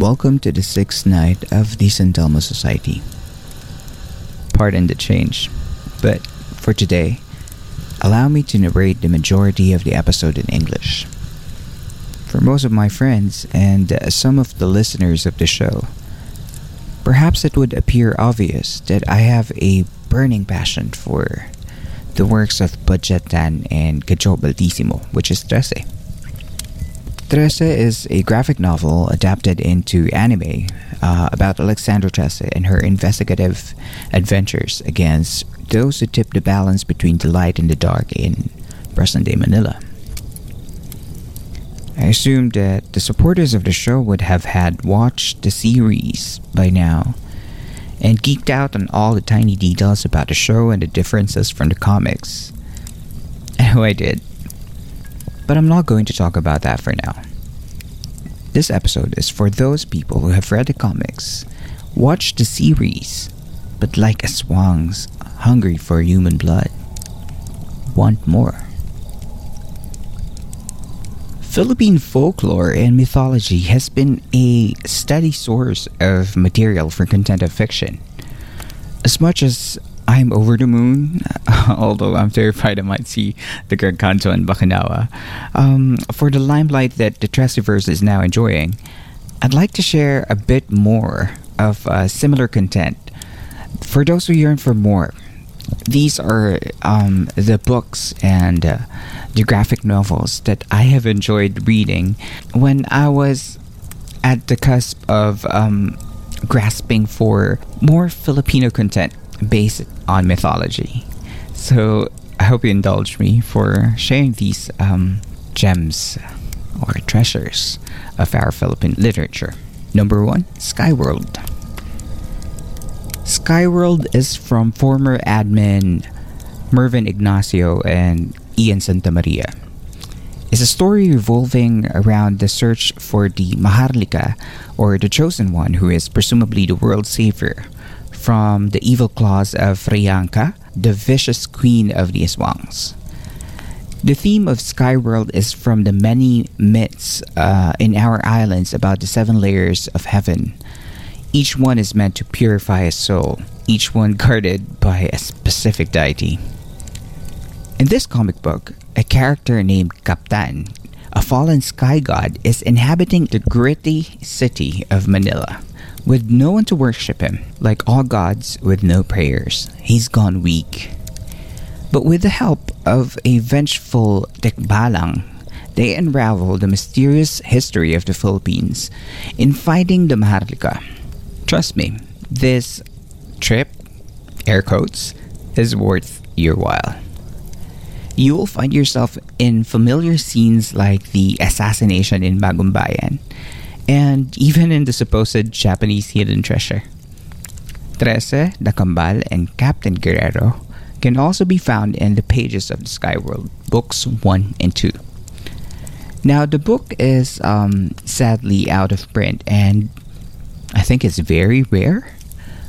Welcome to the sixth night of the San Telmo Society. Pardon the change, but for today, allow me to narrate the majority of the episode in English. For most of my friends and uh, some of the listeners of the show, perhaps it would appear obvious that I have a burning passion for the works of Budjette Tan and Kajo Baldisimo, which is Trese. Trese is a graphic novel adapted into anime uh, about Alexandra Trese and her investigative adventures against those who tip the balance between the light and the dark in present day Manila. I assumed that the supporters of the show would have had watched the series by now and geeked out on all the tiny details about the show and the differences from the comics. I know I did. But I'm not going to talk about that for now. This episode is for those people who have read the comics, watched the series, but like aswangs, hungry for human blood, want more. Philippine folklore and mythology has been a steady source of material for content of fiction. As much as I'm over the moon, although I'm terrified I might see the Garganto and Bakunawa, um, for the limelight that the Treseverse is now enjoying, I'd like to share a bit more of uh, similar content. For those who yearn for more, these are um, the books and uh, the graphic novels that I have enjoyed reading when I was at the cusp of um, grasping for more Filipino content based on mythology. So I hope you indulge me for sharing these um, gems or treasures of our Philippine literature. Number one, Skyworld. Skyworld is from former admin Mervin Ignacio and Ian Santamaria. It's a story revolving around the search for the Maharlika, or the chosen one who is presumably the world savior, from the evil claws of Rianka, the vicious queen of the Aswangs. The theme of Skyworld is from the many myths uh, in our islands about the seven layers of heaven. Each one is meant to purify a soul, each one guarded by a specific deity. In this comic book, a character named Kaptan, a fallen sky god, is inhabiting the gritty city of Manila. With no one to worship him, like all gods with no prayers, he's gone weak. But with the help of a vengeful Tikbalang, they unravel the mysterious history of the Philippines in fighting the Maharlika. Trust me, this trip, air quotes, is worth your while. You will find yourself in familiar scenes like the assassination in Bagumbayan and even in the supposed Japanese hidden treasure. Trese, Dakambal, and Captain Guerrero can also be found in the pages of the Skyworld, books 1 and 2. Now, the book is um, sadly out of print, and I think it's very rare,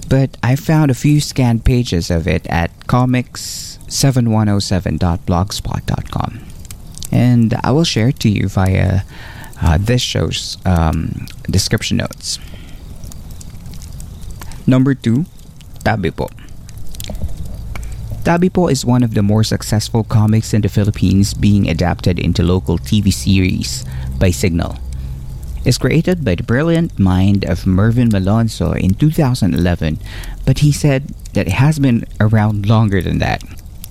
but I found a few scanned pages of it at comics7107.blogspot.com. And I will share it to you via uh, this show's um, description notes. Number two, Tabi Po. Tabi Po is one of the more successful comics in the Philippines being adapted into local TV series by Signal. is created by the brilliant mind of Mervin Malonzo in 2011, but he said that it has been around longer than that.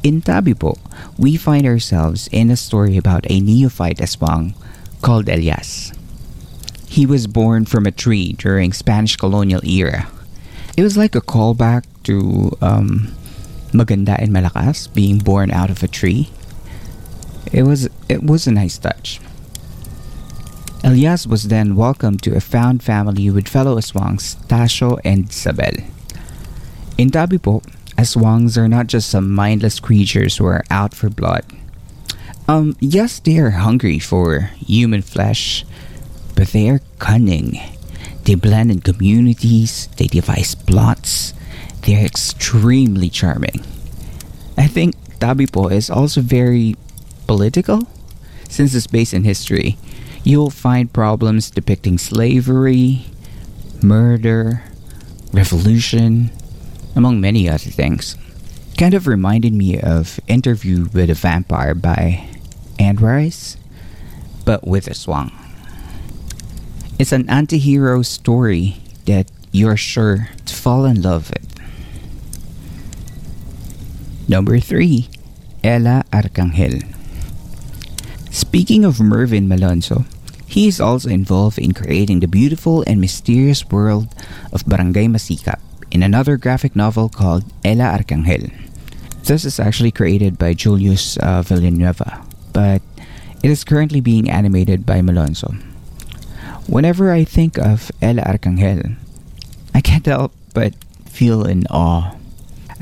In Tabi Po, we find ourselves in a story about a neophyte aswang called Elias. He was born from a tree during Spanish colonial era. It was like a callback to um, Maganda and Malakas being born out of a tree. It was it was a nice touch. Elias was then welcomed to a found family with fellow Aswangs Tasho and Isabel. In Tabi Po, Aswangs are not just some mindless creatures who are out for blood. Um, yes, they are hungry for human flesh, but they are cunning. They blend in communities, they devise plots, they're extremely charming. I think Tabi Po is also very political, since it's based in history you'll find problems depicting slavery, murder, revolution, among many other things. Kind of reminded me of Interview with a Vampire by Anne Rice, but with a swang. It's an anti-hero story that you're sure to fall in love with. Number 3, Ella Arkanghel. Speaking of Mervin Malonzo, he is also involved in creating the beautiful and mysterious world of Barangay Masikap in another graphic novel called Ella Arkanghel. This is actually created by Julius uh, Villanueva, but it is currently being animated by Malonzo. Whenever I think of El Arkanghel, I can't help but feel in awe.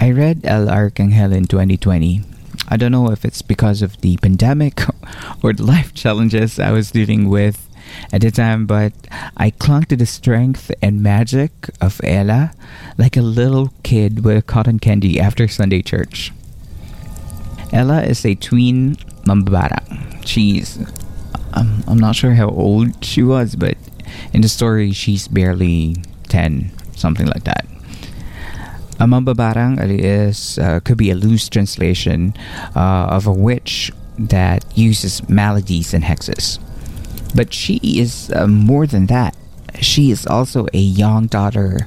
I read El Arkanghel in 2020 I don't know if it's because of the pandemic or the life challenges I was dealing with at the time, but I clung to the strength and magic of Ella like a little kid with cotton candy after Sunday church. Ella is a tween mambabarang. She's, um, I'm not sure how old she was, but in the story, she's barely 10, something like that. A mambabarang is uh, could be a loose translation uh, of a witch that uses maladies and hexes. But she is uh, more than that. She is also a young daughter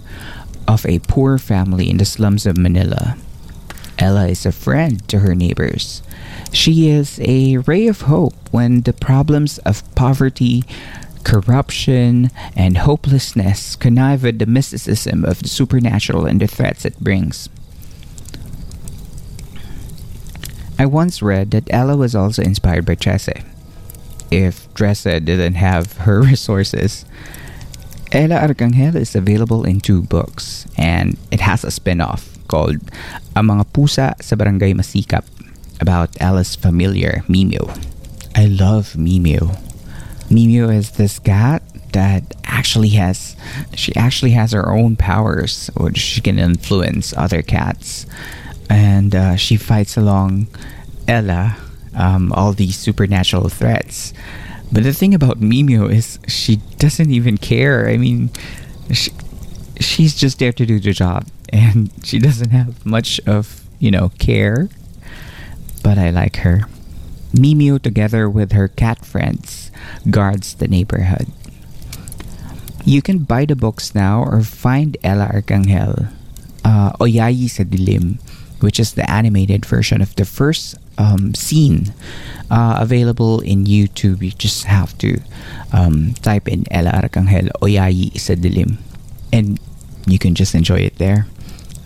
of a poor family in the slums of Manila. Ella is a friend to her neighbors. She is a ray of hope when the problems of poverty, corruption, and hopelessness connive with the mysticism of the supernatural and the threats it brings. I once read that Ella was also inspired by Trese. If Trese didn't have her resources, Ella Arkanghel is available in two books, and it has a spin-off called Ang Mga Pusa sa Barangay Masikap about Ella's familiar Mimio. I love Mimio. Mimio is this cat that actually has she actually has her own powers which she can influence other cats and uh, she fights along ella um, all these supernatural threats but the thing about mimio is she doesn't even care i mean she, she's just there to do the job and she doesn't have much of you know care but i like her mimio together with her cat friends guards the neighborhood. You can buy the books now or find Ella Arkanghel, uh, Oyayi sa Dilim, which is the animated version of the first um, scene uh, available in YouTube. You just have to um, type in Ella Arkanghel, Oyayi sa Dilim, and you can just enjoy it there.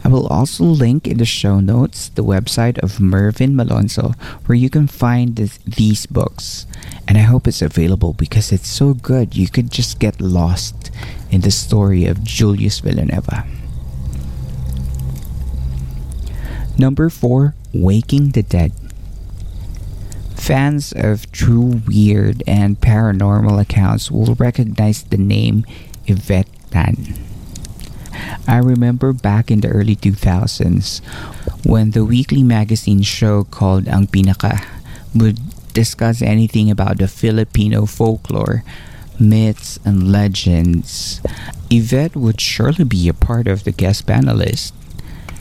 I will also link in the show notes the website of Mervin Malonzo where you can find this, these books. And I hope it's available because it's so good you could just get lost in the story of Julius Villanueva. Number 4 Waking the Dead. Fans of true weird and paranormal accounts will recognize the name Yvette. I remember back in the early 2000s when the weekly magazine show called Ang Pinaka would discuss anything about the Filipino folklore, myths, and legends. Yvette would surely be a part of the guest panelist.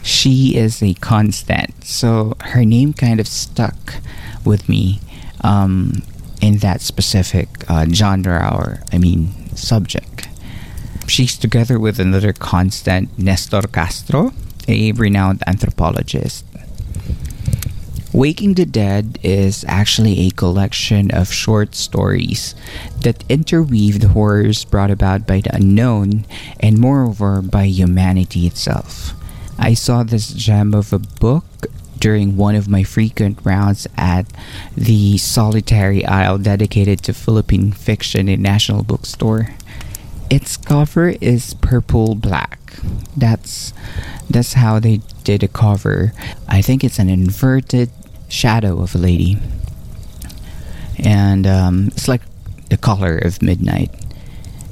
She is a constant, so her name kind of stuck with me um, in that specific uh, genre or, I mean, subject. She's together with another constant, Nestor Castro, a renowned anthropologist. Waking the Dead is actually a collection of short stories that interweave the horrors brought about by the unknown and, moreover, by humanity itself. I saw this gem of a book during one of my frequent rounds at the solitary aisle dedicated to Philippine fiction in National Bookstore. Its cover is purple black. That's that's how they did a cover. I think it's an inverted shadow of a lady. And um, it's like the color of midnight.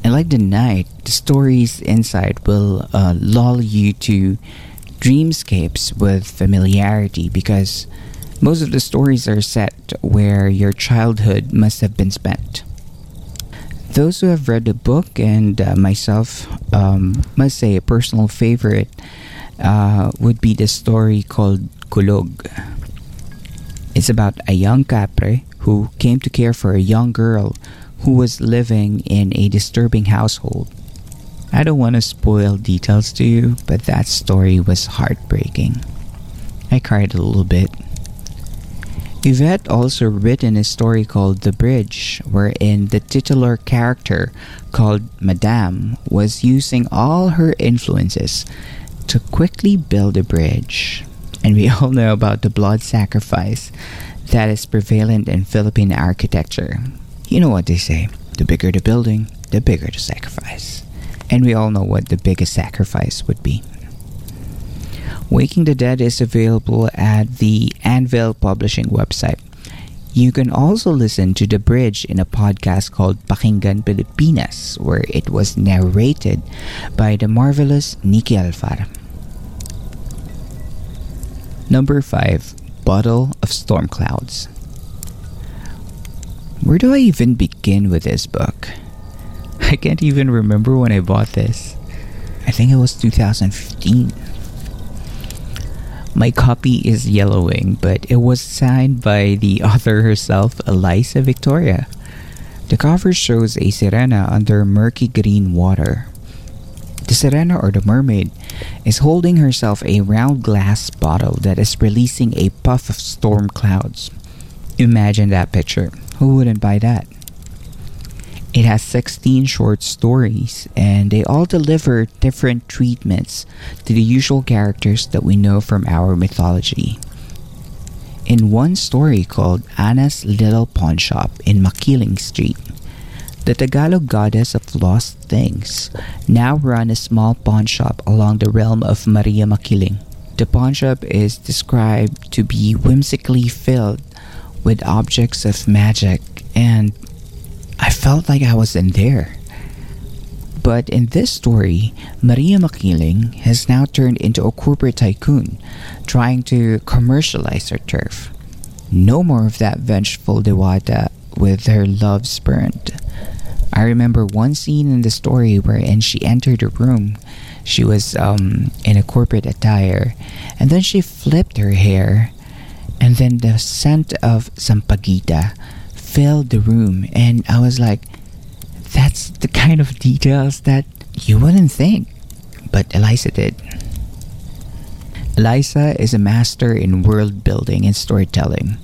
And like the night, the stories inside will uh, lull you to dreamscapes with familiarity because most of the stories are set where your childhood must have been spent. Those who have read the book and uh, myself um, must say a personal favorite uh, would be the story called Kulog. It's about a young kapre who came to care for a young girl who was living in a disturbing household. I don't want to spoil details to you, but that story was heartbreaking. I cried a little bit. Yvette also written a story called The Bridge, wherein the titular character, called Madame, was using all her influences to quickly build a bridge. And we all know about the blood sacrifice that is prevalent in Philippine architecture. You know what they say the bigger the building, the bigger the sacrifice. And we all know what the biggest sacrifice would be. Waking the Dead is available at the Anvil Publishing website. You can also listen to The Bridge in a podcast called Pakinggan Pilipinas, where it was narrated by the marvelous Nikki Alfar. Number 5 Bottle of Storm Clouds. Where do I even begin with this book? I can't even remember when I bought this. I think it was 2015. My copy is yellowing, but it was signed by the author herself, Eliza Victoria. The cover shows a sirena under murky green water. The sirena or the mermaid is holding herself a round glass bottle that is releasing a puff of storm clouds. Imagine that picture. Who wouldn't buy that? It has 16 short stories, and they all deliver different treatments to the usual characters that we know from our mythology. In one story called Anna's Little Pawn Shop in Makiling Street, the Tagalog goddess of lost things now run a small pawn shop along the realm of Maria Makiling. The pawn shop is described to be whimsically filled with objects of magic, and I felt like I was in there. But in this story, Maria Makiling has now turned into a corporate tycoon, trying to commercialize her turf. No more of that vengeful Diwata with her love spurned. I remember one scene in the story wherein she entered a room. She was um, in a corporate attire, and then she flipped her hair, and then the scent of sampaguita filled the room, and I was like, that's the kind of details that you wouldn't think, but Eliza did. Eliza is a master in world building and storytelling.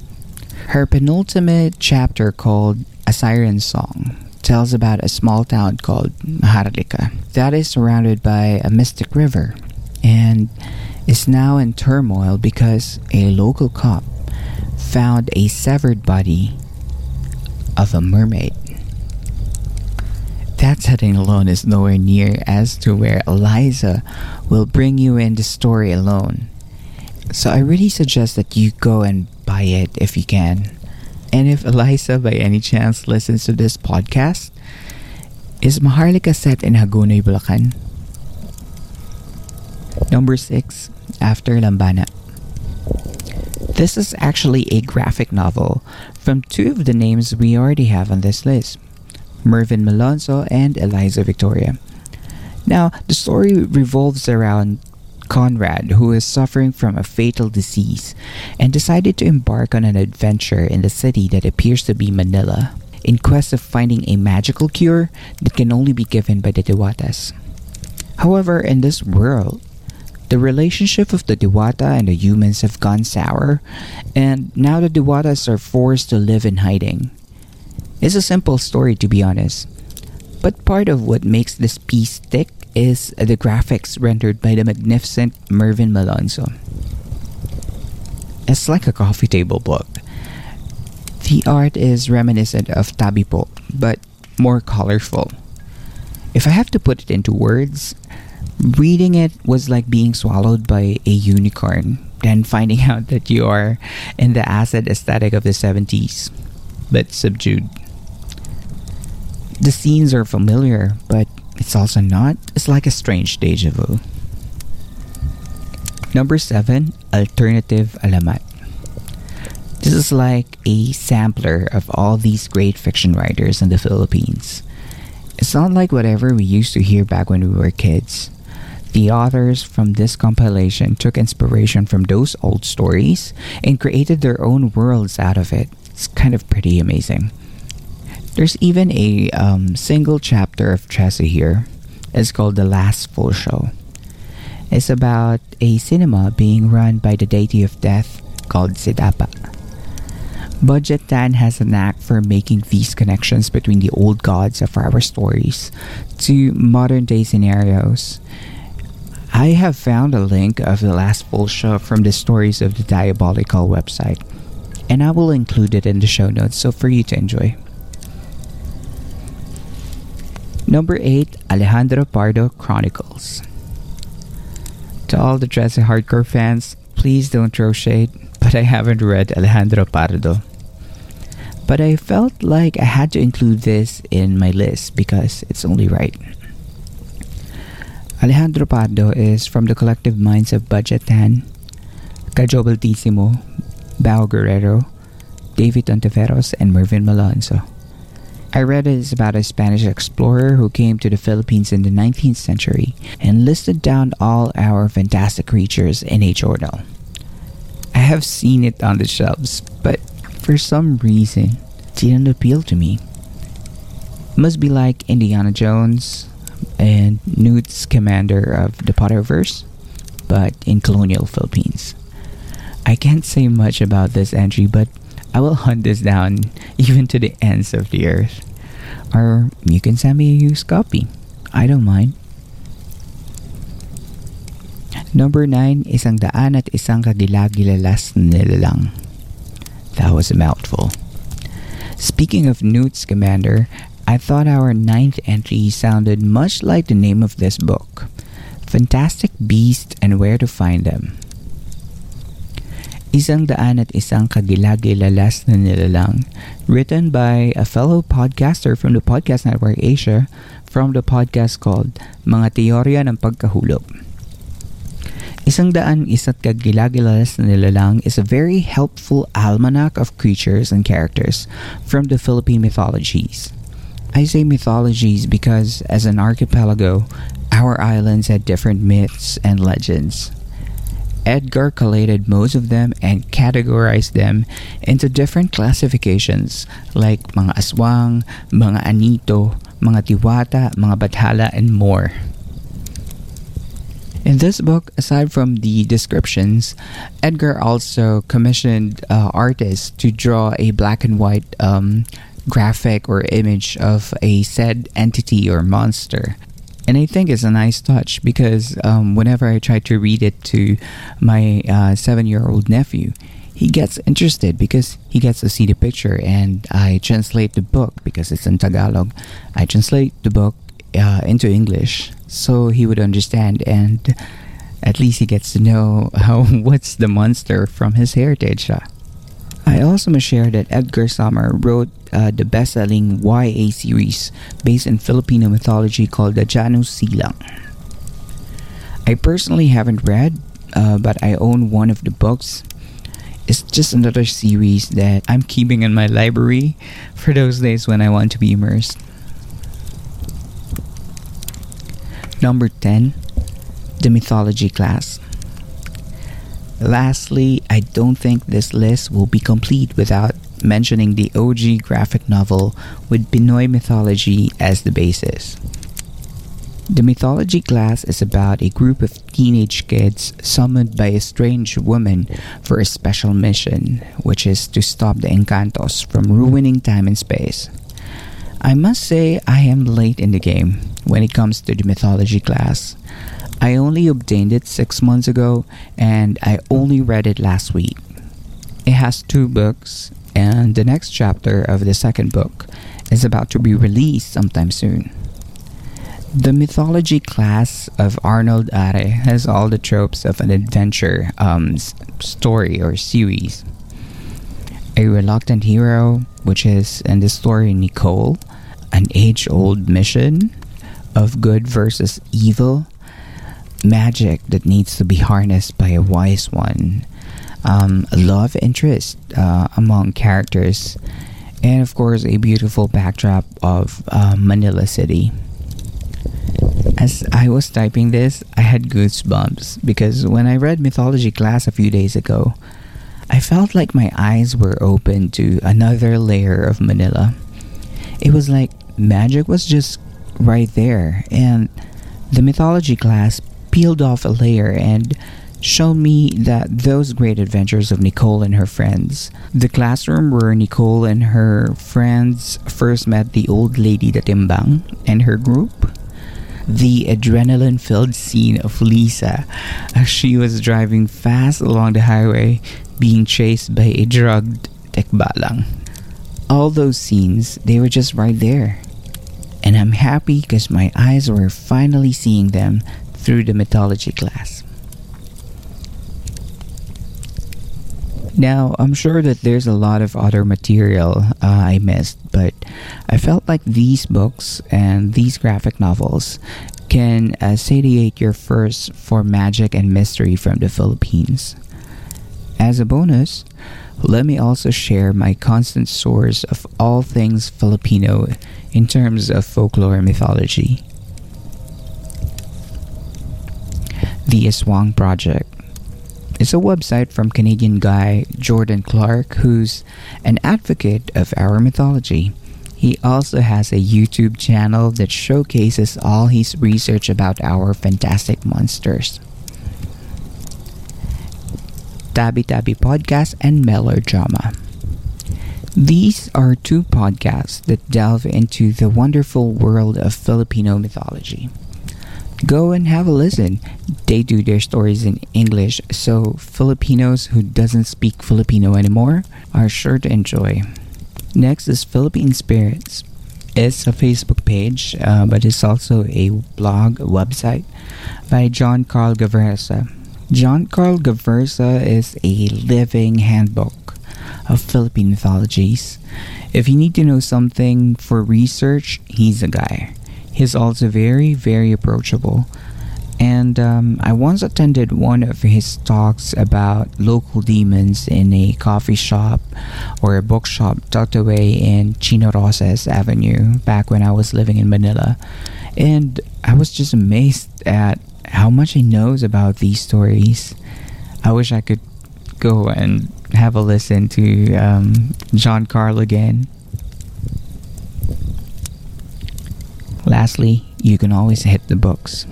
Her penultimate chapter, called A Siren Song, tells about a small town called Maharlika that is surrounded by a mystic river and is now in turmoil because a local cop found a severed body of a mermaid. That setting alone is nowhere near as to where Eliza will bring you in the story alone. So I really suggest that you go and buy it if you can. And if Eliza by any chance listens to this podcast, is Maharlika set in Hagonoy, Bulacan? Number 6, After Lambana. This is actually a graphic novel from two of the names we already have on this list Mervin Malonzo and Eliza Victoria. Now, the story revolves around Conrad, who is suffering from a fatal disease and decided to embark on an adventure in the city that appears to be Manila. in quest of finding a magical cure that can only be given by the Diwatas. However, in this world, the relationship of the Diwata and the humans have gone sour, and now the Diwatas are forced to live in hiding. It's a simple story to be honest, but part of what makes this piece thick is the graphics rendered by the magnificent Mervin Malonzo. It's like a coffee table book. The art is reminiscent of Tabi Po, but more colorful. If I have to put it into words, reading it was like being swallowed by a unicorn, then finding out that you are in the acid aesthetic of the 70s, but subdued. The scenes are familiar, but it's also not. It's like a strange deja vu. Number 7, Alternative Alamat. This is like a sampler of all these great fiction writers in the Philippines. It's not like whatever we used to hear back when we were kids. The authors from this compilation took inspiration from those old stories and created their own worlds out of it. It's kind of pretty amazing. There's even a um, single chapter of Trese here. It's called The Last Full Show. It's about a cinema being run by the deity of death called Sidapa. Budjette Tan has a knack for making these connections between the old gods of our stories to modern day scenarios. I have found a link of the last full show from the Stories of the Diabolical website, and I will include it in the show notes so for you to enjoy. Number 8 Alejandro Pardo Chronicles. To all the Trese hardcore fans, please don't throw shade, but I haven't read Alejandro Pardo. But I felt like I had to include this in my list because it's only right. Alejandro Pardo is from the collective minds of Budjette Tan, Kajo Baldisimo, Bao Guerrero, David Hontiveros, and Mervin Malonzo. I read it is about a Spanish explorer who came to the Philippines in the 19th century and listed down all our fantastic creatures in a journal. I have seen it on the shelves, but for some reason, it didn't appeal to me. Must be like Indiana Jones and Newt Scamander of the Potterverse, but in colonial Philippines. I can't say much about this entry, but I will hunt this down even to the ends of the earth. Or you can send me a used copy. I don't mind. Number 9, isang daan at isang kagilagilalas nilalang. That was a mouthful. Speaking of Newt Scamander, I thought our ninth entry sounded much like the name of this book Fantastic Beasts and Where to Find Them. Isang Daan at Isang Kagilagilalas na Nilalang, written by a fellow podcaster from the Podcast Network Asia from the podcast called Mga Teorya ng Pagkahulog. Isang Daan Isa't Kagilagilalas na Nilalang is a very helpful almanac of creatures and characters from the Philippine mythologies. I say mythologies because, as an archipelago, our islands had different myths and legends. Edgar collated most of them and categorized them into different classifications like mga aswang, mga anito, mga diwata, mga bathala, and more. In this book, aside from the descriptions, Edgar also commissioned uh, artists to draw a black and white um, graphic or image of a said entity or monster and I think it's a nice touch because um, whenever I try to read it to my uh, seven-year-old nephew, he gets interested because he gets to see the picture, and I translate the book because it's in Tagalog. I translate the book uh, into English so he would understand, and at least he gets to know how what's the monster from his heritage. I also must share that Edgar Samar wrote uh, the best-selling YA series based in Filipino mythology called the Janus Silang. I personally haven't read, uh, but I own one of the books. It's just another series that I'm keeping in my library for those days when I want to be immersed. Number 10, the mythology class. Lastly, I don't think this list will be complete without mentioning the OG graphic novel with Pinoy mythology as the basis. The mythology class is about a group of teenage kids summoned by a strange woman for a special mission, which is to stop the Encantos from ruining time and space. I must say, I am late in the game when it comes to the mythology class. I only obtained it six months ago and I only read it last week. It has two books, and the next chapter of the second book is about to be released sometime soon. The mythology class of Arnold Are has all the tropes of an adventure um, story or series. A reluctant hero, which is in the story Nicole, an age old mission of good versus evil, magic that needs to be harnessed by a wise one, um, love interest uh, among characters, and of course, a beautiful backdrop of uh, Manila City. As I was typing this, I had goosebumps because when I read mythology class a few days ago, I felt like my eyes were open to another layer of Manila. It was like magic was just right there, and the mythology class peeled off a layer and showed me that those great adventures of Nicole and her friends, the classroom where Nicole and her friends first met the old lady Datimbang and her group, the adrenaline filled scene of Lisa as she was driving fast along the highway being chased by a drugged tikbalang. All those scenes, they were just right there. And I'm happy because my eyes were finally seeing them through the mythology class. Now, I'm sure that there's a lot of other material uh, I missed, but I felt like these books and these graphic novels can uh, satiate your thirst for magic and mystery from the Philippines. As a bonus, let me also share my constant source of all things Filipino in terms of folklore and mythology. The Aswang Project it's a website from Canadian guy Jordan Clark, who's an advocate of our mythology. He also has a YouTube channel that showcases all his research about our fantastic monsters. Tabi Tabi Podcast and Melodrama. These are two podcasts that delve into the wonderful world of Filipino mythology. Go and have a listen. They do their stories in English, so Filipinos who doesn't speak Filipino anymore are sure to enjoy. Next is Philippine Spirits. It's a Facebook page, uh, but it's also a blog website by John Carl Gaverza. John Carl Gaverza is a living handbook of Philippine mythologies. If you need to know something for research, he's a guy. He's also very, very approachable. And um, I once attended one of his talks about local demons in a coffee shop or a bookshop tucked away in Chino Roces Avenue back when I was living in Manila. And I was just amazed at how much he knows about these stories. I wish I could go and have a listen to um, John Carl again. Lastly, you can always hit the books.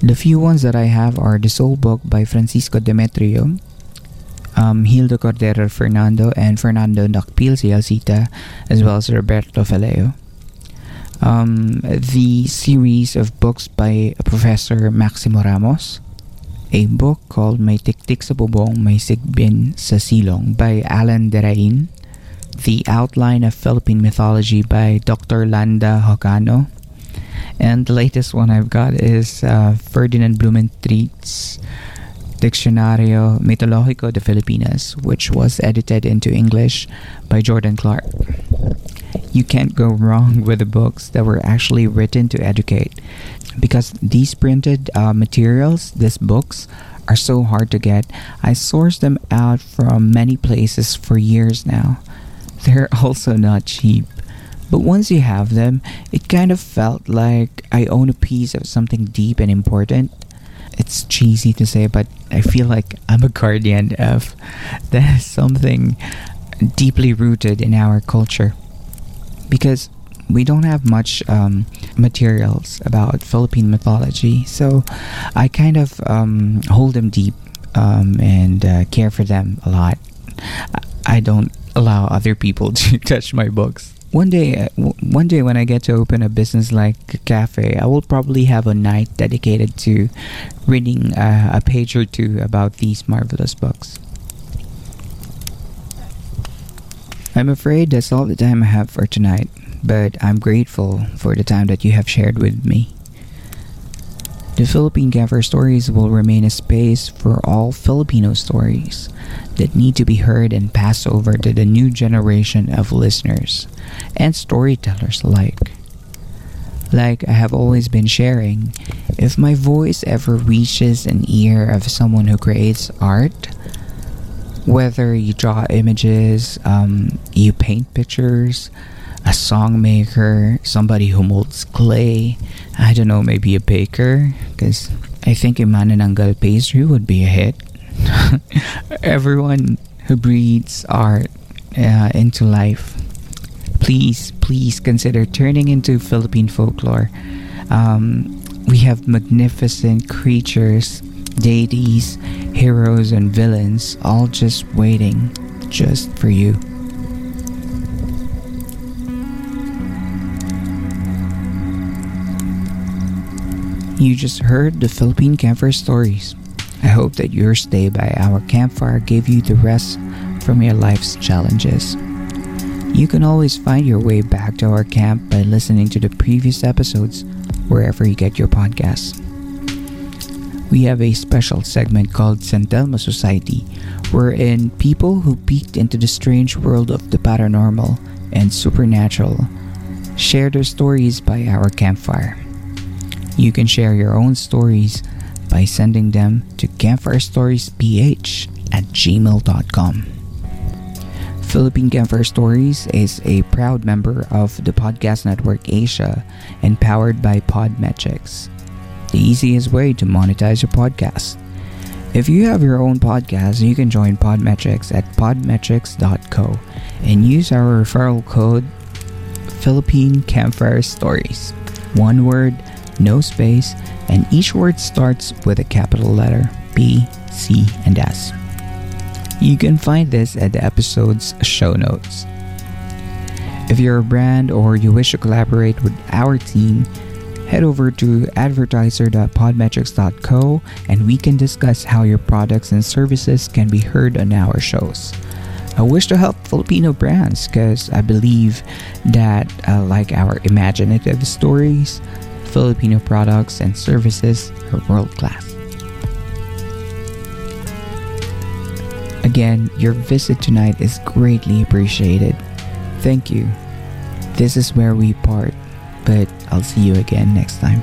The few ones that I have are The Soul Book by Francisco Demetrio, um, Gilda Cordero Fernando, and Fernando Nakpil Zialcita, as well as Roberto Faleo. Um, the series of books by Professor Maximo Ramos, a book called May Tiktik sa Bubong, May Sigbin sa Silong by Allan Derain, The Outline of Philippine Mythology by Dr. Landa Jocano, and the latest one I've got is uh, Ferdinand Blumentritt's Diccionario Mitológico de Filipinas, which was edited into English by Jordan Clark. You can't go wrong with the books that were actually written to educate because these printed uh, materials, these books, are so hard to get. I sourced them out from many places for years now. They're also not cheap. But once you have them, it kind of felt like I own a piece of something deep and important. It's cheesy to say, but I feel like I'm a guardian of something deeply rooted in our culture because we don't have much um, materials about Philippine mythology, so I kind of um, hold them deep um, and uh, care for them a lot. I don't allow other people to touch my books. One day, uh, one day when I get to open a business like a cafe, I will probably have a night dedicated to reading uh, a page or two about these marvelous books. I'm afraid that's all the time I have for tonight, but I'm grateful for the time that you have shared with me. The Philippine Campfire Stories will remain a space for all Filipino stories that need to be heard and passed over to the new generation of listeners and storytellers alike. Like I have always been sharing, if my voice ever reaches an ear of someone who creates art, whether you draw images, um, you paint pictures, a song maker, somebody who molds clay, I don't know, maybe a baker, because I think a man in manananggal pastry would be a hit. Everyone who breathes art uh, into life, please, please consider turning into Philippine folklore. Um, we have magnificent creatures deities, heroes, and villains all just waiting just for you. You just heard the Philippine Campfire Stories. I hope that your stay by our campfire gave you the rest from your life's challenges. You can always find your way back to our camp by listening to the previous episodes wherever you get your podcasts we have a special segment called San Telmo Society, wherein people who peeked into the strange world of the paranormal and supernatural share their stories by our campfire. You can share your own stories by sending them to campfirestoriesph at gmail.com. Philippine Campfire Stories is a proud member of the Podcast Network Asia and powered by Podmetrics the easiest way to monetize your podcast. If you have your own podcast, you can join Podmetrics at podmetrics.co and use our referral code Philippine Campfire Stories. One word, no space, and each word starts with a capital letter B, C, and S. You can find this at the episode's show notes. If you're a brand or you wish to collaborate with our team, head over to advertiser.podmetrics.co and we can discuss how your products and services can be heard on our shows. I wish to help Filipino brands because I believe that, uh, like our imaginative stories, Filipino products and services are world class. Again, your visit tonight is greatly appreciated. Thank you. This is where we part but I'll see you again next time.